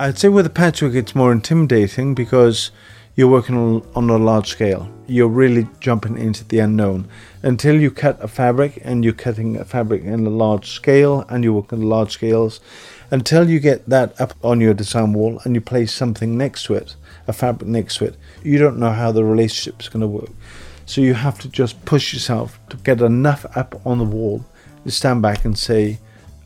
I'd say with patchwork, it's more intimidating because you're working on, a large scale. You're really jumping into the unknown. Until you cut a fabric and you're cutting a fabric in a large scale and you work on large scales, until you get that up on your design wall and you place something next to it, a fabric next to it, you don't know how the relationship is going to work. So you have to just push yourself to get enough up on the wall to stand back and say,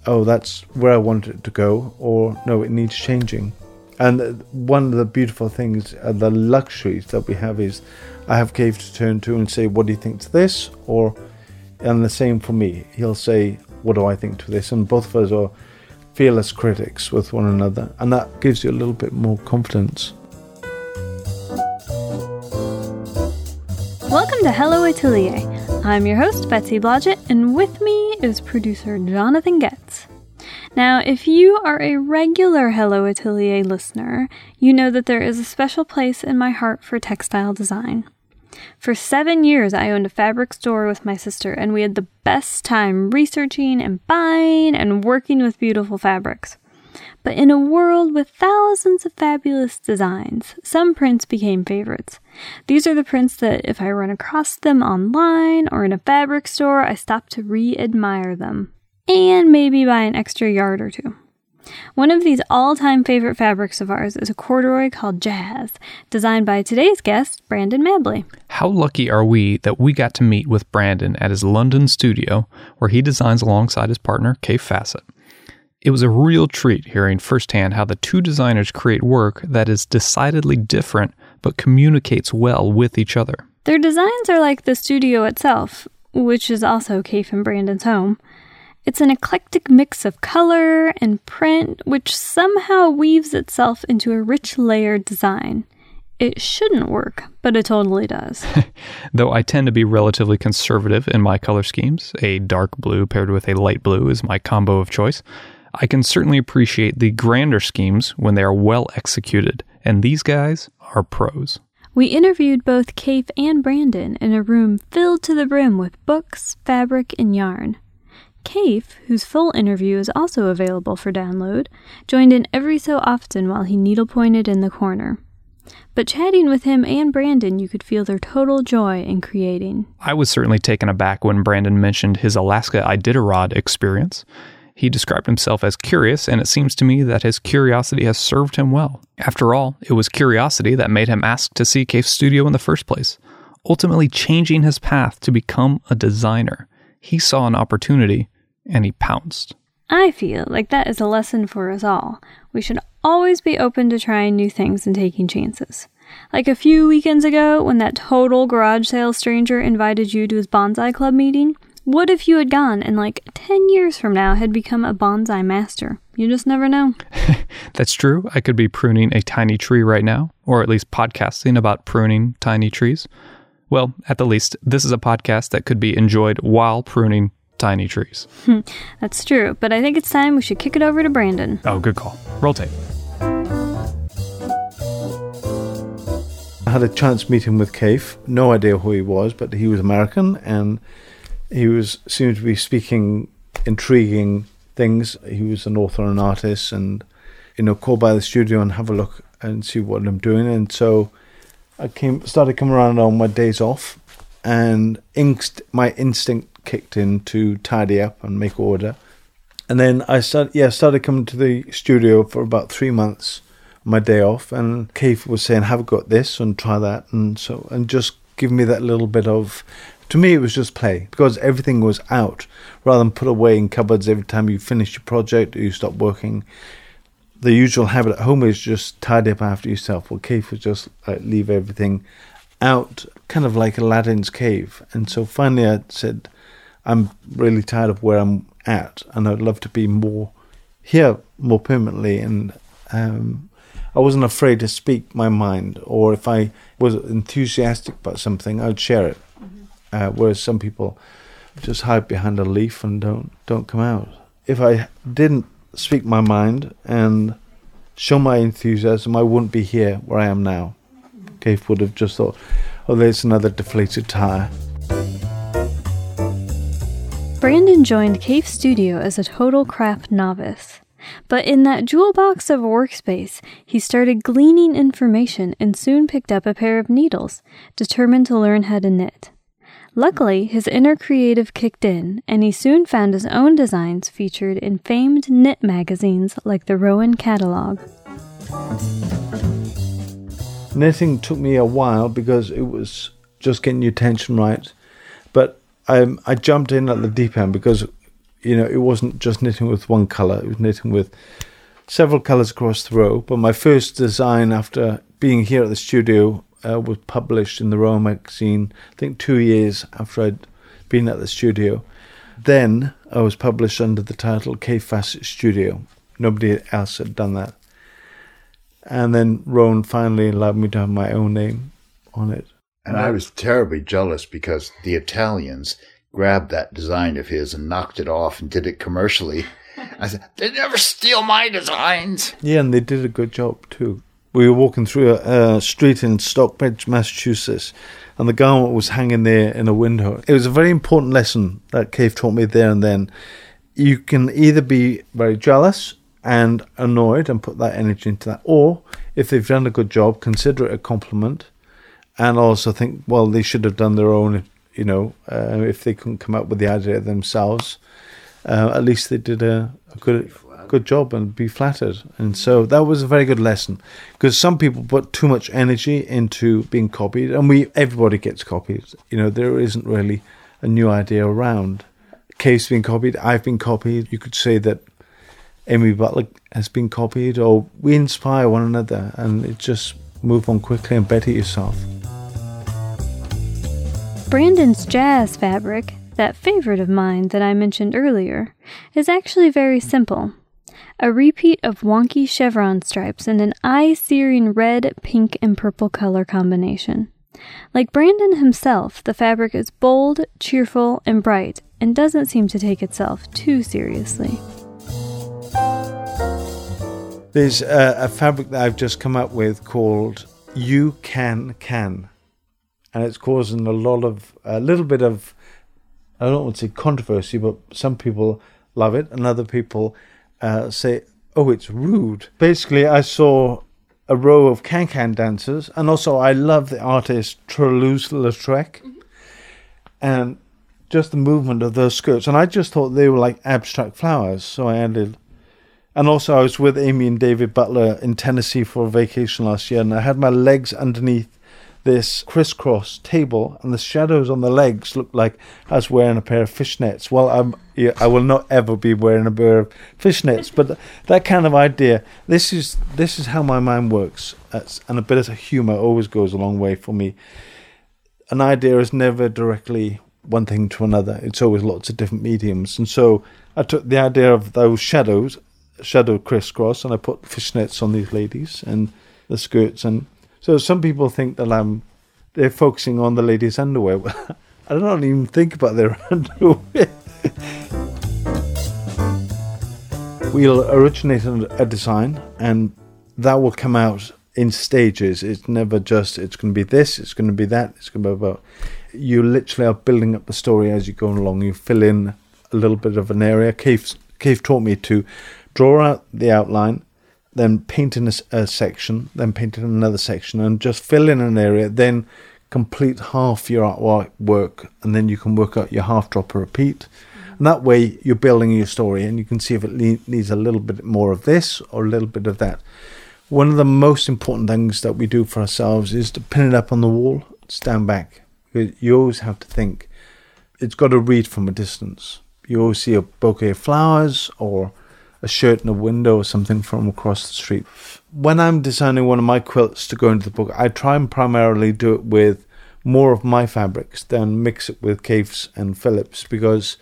oh, that's where I want it to go, or no, it needs changing. And one of the beautiful things, uh, the luxuries that we have is I have Kaffe to turn to and say, what do you think to this? Or, and the same for me. He'll say, what do I think to this? And both of us are fearless critics with one another. And that gives you a little bit more confidence. Welcome to Hello Atelier. I'm your host, Betsy Blodgett, and with me is producer Jonathan Getz. Now, if you are a regular Hello Atelier listener, you know that there is a special place in my heart for textile design. For seven years, I owned a fabric store with my sister, and we had the best time researching and buying and working with beautiful fabrics. But in a world with thousands of fabulous designs, some prints became favorites. These are the prints that, if I run across them online or in a fabric store, I stop to re admire them. And maybe buy an extra yard or two. One of these all time favorite fabrics of ours is a corduroy called Jazz, designed by today's guest, Brandon Mably. How lucky are we that we got to meet with Brandon at his London studio, where he designs alongside his partner, Kaffe Fassett. It was a real treat hearing firsthand how the two designers create work that is decidedly different but communicates well with each other. Their designs are like the studio itself, which is also Kaffe and Brandon's home. It's an eclectic mix of color and print, which somehow weaves itself into a rich layered design. It shouldn't work, but it totally does. Though I tend to be relatively conservative in my color schemes, a dark blue paired with a light blue is my combo of choice. I can certainly appreciate the grander schemes when they are well executed, and these guys are pros. We interviewed both Kaffe and Brandon in a room filled to the brim with books, fabric, and yarn. Kaffe, whose full interview is also available for download, joined in every so often while he needlepointed in the corner. But chatting with him and Brandon, you could feel their total joy in creating. I was certainly taken aback when Brandon mentioned his Alaska Iditarod experience. He described himself as curious, and it seems to me that his curiosity has served him well. After all, it was curiosity that made him ask to see Kaffe's studio in the first place, ultimately changing his path to become a designer. He saw an opportunity and he pounced. I feel like that is a lesson for us all. We should always be open to trying new things and taking chances. Like a few weekends ago, when that total garage sale stranger invited you to his bonsai club meeting, what if you had gone and, like, 10 years from now had become a bonsai master? You just never know. That's true. I could be pruning a tiny tree right now, or at least podcasting about pruning tiny trees. Well, at the least, this is a podcast that could be enjoyed while pruning tiny trees. Hmm, that's true, but I think it's time we should kick it over to Brandon. Oh, good call. Roll tape. I had a chance meeting with Kaffe. No idea who he was, but he was American and he was seemed to be speaking intriguing things. He was an author and artist, and you know, call by the studio and have a look and see what I'm doing. And so I came, started coming around on my days off, and inst- my instinct kicked in to tidy up and make order. And then I started, yeah, started coming to the studio for about three months, my day off. And Keith was saying, "Have got this and try that," and so and just give me that little bit of to me, it was just play because everything was out rather than put away in cupboards every time you finish your project or you stop working. The usual habit at home is just tidy up after yourself. Well, Keith was just like, leave everything out, kind of like Aladdin's cave. And so finally, I said, I'm really tired of where I'm at, and I'd love to be more here more permanently. And um, I wasn't afraid to speak my mind, or if I was enthusiastic about something, I'd share it. Uh, whereas some people just hide behind a leaf and don't don't come out. If I didn't speak my mind and show my enthusiasm, I wouldn't be here where I am now. Keith would have just thought, "Oh, there's another deflated tire." Brandon joined Kaffe Studio as a total craft novice. But in that jewel box of a workspace, he started gleaning information and soon picked up a pair of needles, determined to learn how to knit. Luckily, his inner creative kicked in, and he soon found his own designs featured in famed knit magazines like the Rowan Catalog. Knitting took me a while because it was just getting your tension right. But I, I jumped in at the deep end because, you know, it wasn't just knitting with one colour, it was knitting with several colours across the row. But my first design after being here at the studio uh, was published in the Rowan magazine, I think two years after I'd been at the studio. Then I was published under the title Kaffe Fassett Studio. Nobody else had done that. And then Rowan finally allowed me to have my own name on it. And I was terribly jealous because the Italians grabbed that design of his and knocked it off and did it commercially. I said, they never steal my designs. Yeah, and they did a good job too we were walking through a, a, street in Stockbridge, Massachusetts, and the garment was hanging there in a window. It was a very important lesson that Kaffe taught me there and then. You can either be very jealous and annoyed and put that energy into that, or if they've done a good job, consider it a compliment, and also think, well, they should have done their own. You know, uh, if they couldn't come up with the idea themselves, uh, at least they did a, a good good job and be flattered. And so that was a very good lesson because some people put too much energy into being copied, and we everybody gets copied. You know, there isn't really a new idea around. Kaffe's been copied. I've been copied. You could say that Amy Butler has been copied, or we inspire one another, and it just move on quickly and better yourself. Brandon's jazz fabric, that favorite of mine that I mentioned earlier, is actually very simple. A repeat of wonky chevron stripes and an eye searing red, pink, and purple color combination. Like Brandon himself, the fabric is bold, cheerful, and bright, and doesn't seem to take itself too seriously. There's a, a fabric that I've just come up with called You Can Can, and it's causing a lot of, a little bit of, I don't want to say controversy, but some people love it and other people uh, say, oh, it's rude. Basically, I saw a row of can-can dancers, and also I love the artist Toulouse-Lautrec, mm-hmm. and just the movement of those skirts. And I just thought they were like abstract flowers, so I added. And also, I was with Amy and David Butler in Tennessee for a vacation last year, and I had my legs underneath this crisscross table, and the shadows on the legs looked like I was wearing a pair of fishnets. Well, I'm, yeah, I will not ever be wearing a pair of fishnets, but that kind of idea. This is this is how my mind works, and a bit of humour always goes a long way for me. An idea is never directly one thing to another. It's always lots of different mediums, and so I took the idea of those shadows, shadow crisscross, and I put fishnets on these ladies and the skirts and so some people think that I'm they're focusing on the ladies' underwear. I don't even think about their underwear. We'll originate a design, and that will come out in stages. It's never just it's going to be this, it's going to be that, it's going to be about. You literally are building up the story as you go along. You fill in a little bit of an area. Kaffe Kaffe taught me to draw out the outline, then paint in a, a section, then paint in another section, and just fill in an area, then complete half your artwork work, and then you can work out your half drop or repeat. And that way, you're building your story, and you can see if it needs a little bit more of this or a little bit of that. One of the most important things that we do for ourselves is to pin it up on the wall, stand back. You always have to think it's got to read from a distance. You always see a bouquet of flowers or a shirt in a window or something from across the street. When I'm designing one of my quilts to go into the book, I try and primarily do it with more of my fabrics than mix it with Kaffe's and Philip's because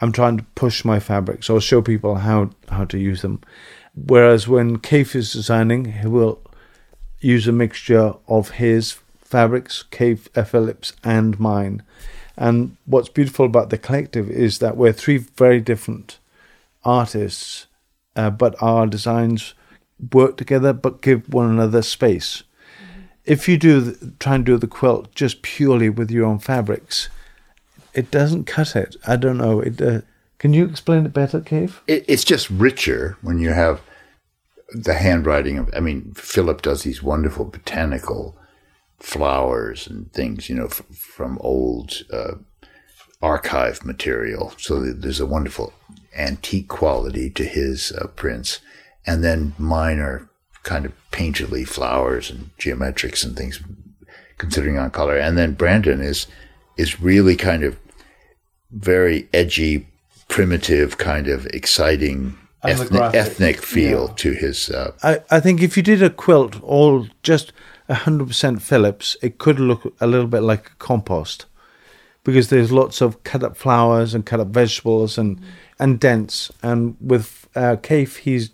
I'm trying to push my fabrics or show people how, how to use them. Whereas when Kaffe is designing, he will use a mixture of his fabrics, Kaffe, uh, Philip's, and mine. And what's beautiful about the collective is that we're three very different artists uh, but our designs work together but give one another space. Mm-hmm. If you do the, try and do the quilt just purely with your own fabrics, it doesn't cut it. I don't know. It uh, Can you explain it better, Kaffe? It, it's just richer when you have the handwriting of. I mean, Philip does these wonderful botanical flowers and things, you know, f- from old uh, archive material. So there's a wonderful antique quality to his uh, prints. And then mine are kind of painterly flowers and geometrics and things, considering on color. And then Brandon is is really kind of very edgy, primitive, kind of exciting. Ethnic, ethnic feel yeah. to his uh, I, I think if you did a quilt all just 100% Philip's, it could look a little bit like a compost because there's lots of cut up flowers and cut up vegetables and, and dents. And with uh, Kaffe, he's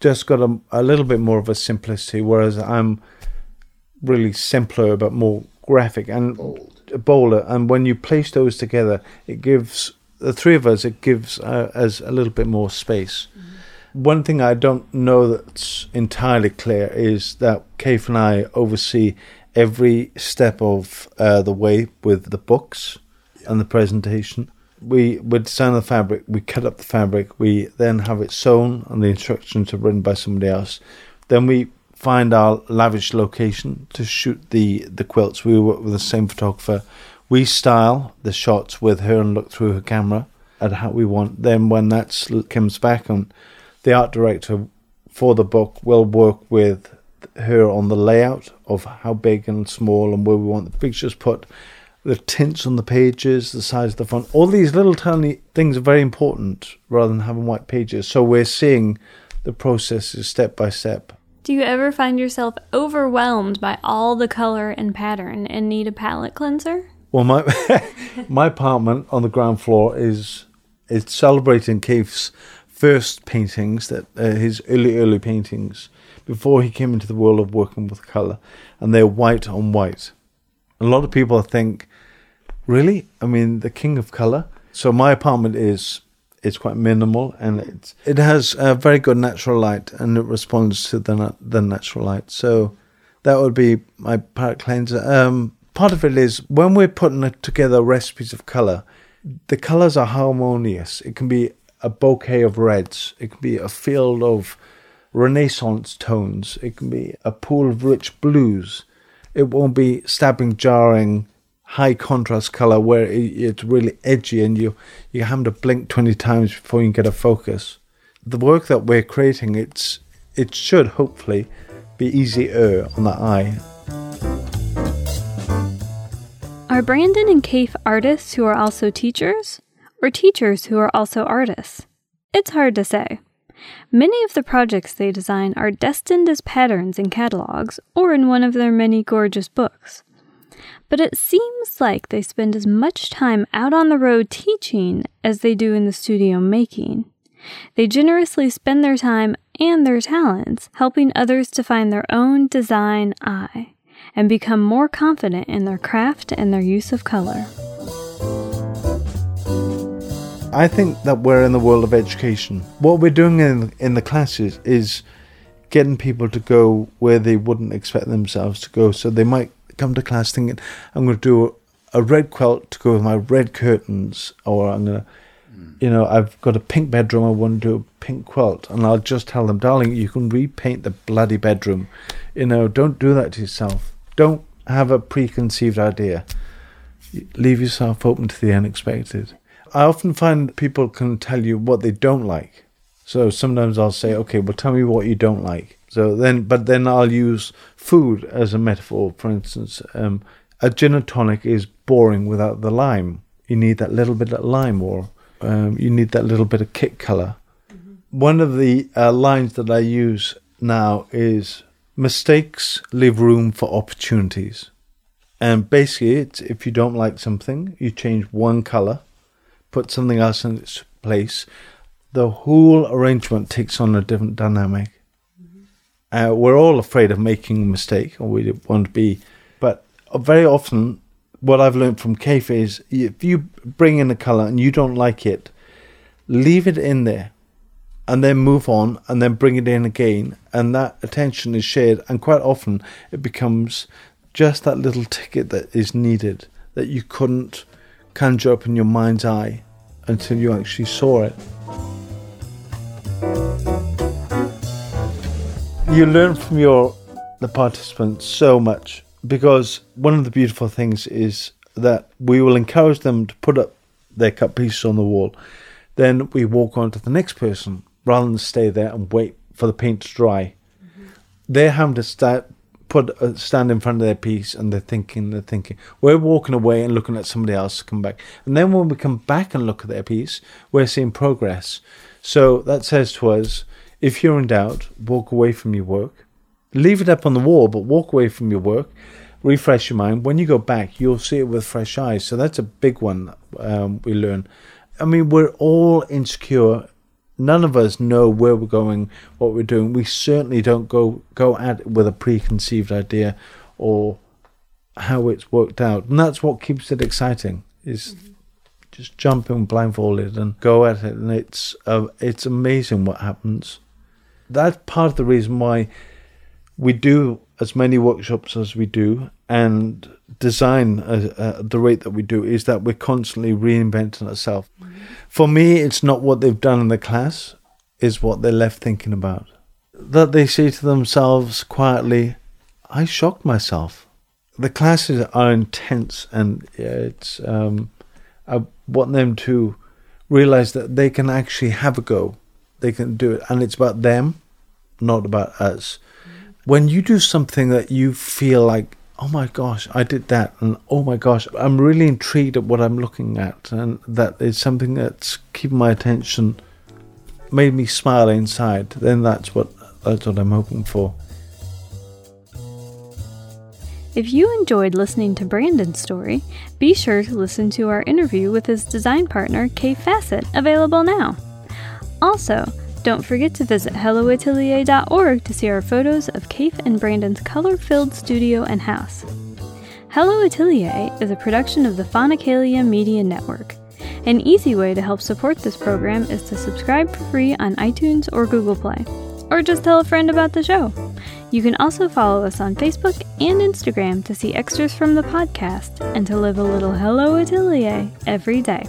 just got a, a little bit more of a simplicity, whereas I'm really simpler but more graphic and bolder. And when you place those together, it gives the three of us, it gives uh, us a little bit more space. One thing I don't know that's entirely clear is that Kaffe and I oversee every step of uh, the way with the books and the presentation. We would design the fabric, we cut up the fabric, we then have it sewn, and the instructions are written by somebody else. Then we find our lavish location to shoot the, the quilts. We work with the same photographer. We style the shots with her and look through her camera at how we want. Then when that comes back on, the art director for the book will work with her on the layout of how big and small and where we want the pictures put, the tints on the pages, the size of the font. All these little tiny things are very important rather than having white pages. So we're seeing the processes step by step. Do you ever find yourself overwhelmed by all the color and pattern and need a palette cleanser? Well, my my apartment on the ground floor is is celebrating Keith's first paintings, that uh, his early early paintings before he came into the world of working with color, and they're white on white. A lot of people think, really, I mean, the king of color. So my apartment is it's quite minimal and it's, it has a very good natural light and it responds to the na- the natural light. So that would be my palette cleanser. Um, part of it is when we're putting together recipes of color, the colors are harmonious. It can be a bouquet of reds. It can be a field of Renaissance tones. It can be a pool of rich blues. It won't be stabbing, jarring, high contrast color where it, it's really edgy and you you have to blink twenty times before you get a focus. The work that we're creating, it's it should hopefully be easier on the eye. Are Brandon and Kaffe artists who are also teachers, or teachers who are also artists? It's hard to say. Many of the projects they design are destined as patterns in catalogs or in one of their many gorgeous books. But it seems like they spend as much time out on the road teaching as they do in the studio making. They generously spend their time and their talents helping others to find their own design eye and become more confident in their craft and their use of color. I think that we're in the world of education. What we're doing in in the classes is getting people to go where they wouldn't expect themselves to go. So they might come to class thinking, "I'm going to do a red quilt to go with my red curtains," or "I'm going to, mm. you know, I've got a pink bedroom. I want to do a pink quilt," and I'll just tell them, "Darling, you can repaint the bloody bedroom. You know, don't do that to yourself. Don't have a preconceived idea. Leave yourself open to the unexpected." I often find people can tell you what they don't like. So sometimes I'll say, okay, well, tell me what you don't like. So then, but then I'll use food as a metaphor. For instance, um, a gin and tonic is boring without the lime. You need that little bit of lime, or um, you need that little bit of kick color. One of the uh, lines that I use now is mistakes leave room for opportunities. And basically, it's if you don't like something, you change one color put something else in its place, the whole arrangement takes on a different dynamic. Uh, we're all afraid of making a mistake, or we want to be, but very often, what I've learned from Kaffe is if you bring in a color and you don't like it, leave it in there, and then move on, and then bring it in again, and that attention is shared, and quite often it becomes just that little ticket that is needed that you couldn't conjure up in your mind's eye until you actually saw it. You learn from your the participants so much because one of the beautiful things is that we will encourage them to put up their cut pieces on the wall. Then we walk on to the next person rather than stay there and wait for the paint to dry. Mm-hmm. They're having to start put uh, stand in front of their piece and they're thinking, they're thinking. We're walking away and looking at somebody else come back, and then when we come back and look at their piece, we're seeing progress. So that says to us, if you're in doubt, walk away from your work, leave it up on the wall, but walk away from your work, refresh your mind. When you go back, you'll see it with fresh eyes. So that's a big one um, we learn. I mean, we're all insecure none of us know where we're going, what we're doing. We certainly don't go go at it with a preconceived idea or how it's worked out, and that's what keeps it exciting. Is mm-hmm. just jumping blindfolded and go at it, and it's uh, it's amazing what happens. That's part of the reason why we do as many workshops as we do, and design at, at the rate that we do is that we're constantly reinventing ourselves. Mm-hmm. For me, it's not what they've done in the class, is what they're left thinking about. That they say to themselves quietly, I shocked myself. The classes are intense and it's, um, I want them to realize that they can actually have a go. They can do it. And it's about them, not about us. Mm-hmm. When you do something that you feel like oh my gosh, I did that, and oh my gosh, I'm really intrigued at what I'm looking at, and that is something that's keeping my attention, made me smile inside. Then that's what that's what I'm hoping for. If you enjoyed listening to Brandon's story, be sure to listen to our interview with his design partner, Kaffe Fassett, available now. Also, don't forget to visit HelloAtelier.org to see our photos of Kaffe and Brandon's color filled studio and house. Hello Atelier is a production of the Phonicalia Media Network. An easy way to help support this program is to subscribe for free on iTunes or Google Play, or just tell a friend about the show. You can also follow us on Facebook and Instagram to see extras from the podcast and to live a little Hello Atelier every day.